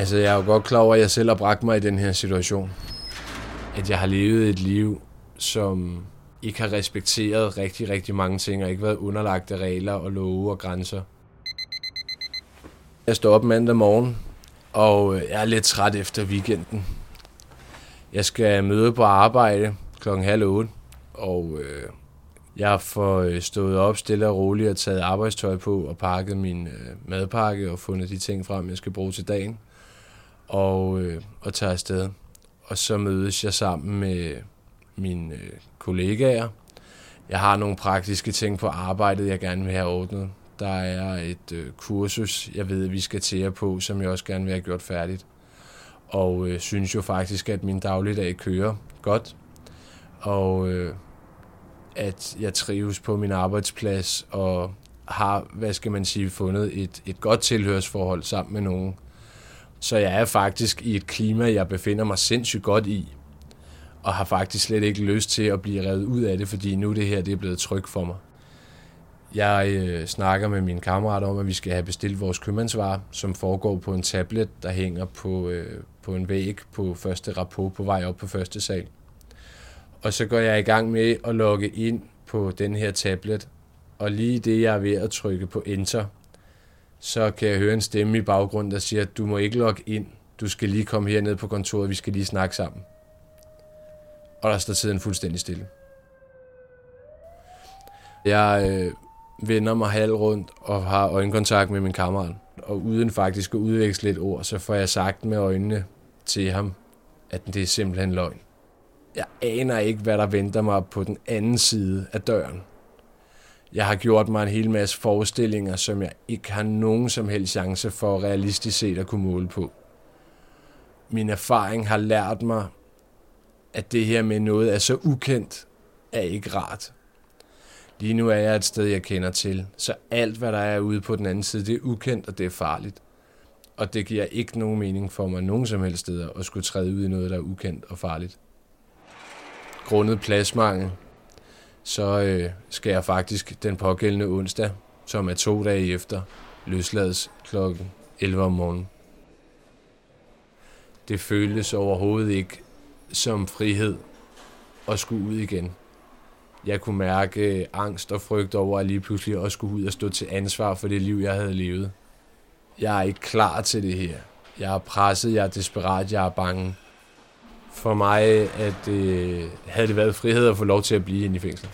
Altså, jeg er jo godt klar over, at jeg selv har bragt mig i den her situation. At jeg har levet et liv, som ikke har respekteret rigtig, rigtig mange ting, og ikke været underlagt af regler og love og grænser. Jeg står op mandag morgen, og øh, jeg er lidt træt efter weekenden. Jeg skal møde på arbejde klokken halv otte, og øh, jeg får øh, stået op stille og roligt og taget arbejdstøj på og pakket min øh, madpakke og fundet de ting frem, jeg skal bruge til dagen og, øh, og tager afsted. Og så mødes jeg sammen med mine øh, kollegaer. Jeg har nogle praktiske ting på arbejdet, jeg gerne vil have ordnet. Der er et øh, kursus, jeg ved, at vi skal til på, som jeg også gerne vil have gjort færdigt. Og øh, synes jo faktisk, at min dagligdag kører godt. Og øh, at jeg trives på min arbejdsplads og har, hvad skal man sige, fundet et, et godt tilhørsforhold sammen med nogen. Så jeg er faktisk i et klima, jeg befinder mig sindssygt godt i, og har faktisk slet ikke lyst til at blive revet ud af det, fordi nu det her det er blevet trygt for mig. Jeg øh, snakker med min kammerat om, at vi skal have bestilt vores købmandsvarer, som foregår på en tablet, der hænger på, øh, på en væg på første rapport på vej op på første sal. Og så går jeg i gang med at logge ind på den her tablet, og lige det, jeg er ved at trykke på Enter, så kan jeg høre en stemme i baggrunden, der siger, at du må ikke logge ind. Du skal lige komme herned på kontoret, vi skal lige snakke sammen. Og der står tiden fuldstændig stille. Jeg øh, vender mig halv rundt og har øjenkontakt med min kammerat. Og uden faktisk at udveksle et ord, så får jeg sagt med øjnene til ham, at det er simpelthen løgn. Jeg aner ikke, hvad der venter mig på den anden side af døren. Jeg har gjort mig en hel masse forestillinger, som jeg ikke har nogen som helst chance for realistisk set at kunne måle på. Min erfaring har lært mig, at det her med noget er så ukendt, er ikke rart. Lige nu er jeg et sted, jeg kender til, så alt, hvad der er ude på den anden side, det er ukendt, og det er farligt. Og det giver ikke nogen mening for mig nogen som helst steder at skulle træde ud i noget, der er ukendt og farligt. Grundet pladsmangel, så øh, skal jeg faktisk den pågældende onsdag, som er to dage efter, løslades klokken 11 om morgenen. Det føltes overhovedet ikke som frihed at skulle ud igen. Jeg kunne mærke angst og frygt over at lige pludselig også skulle ud og stå til ansvar for det liv, jeg havde levet. Jeg er ikke klar til det her. Jeg er presset, jeg er desperat, jeg er bange. For mig at, øh, havde det været frihed at få lov til at blive inde i fængslet.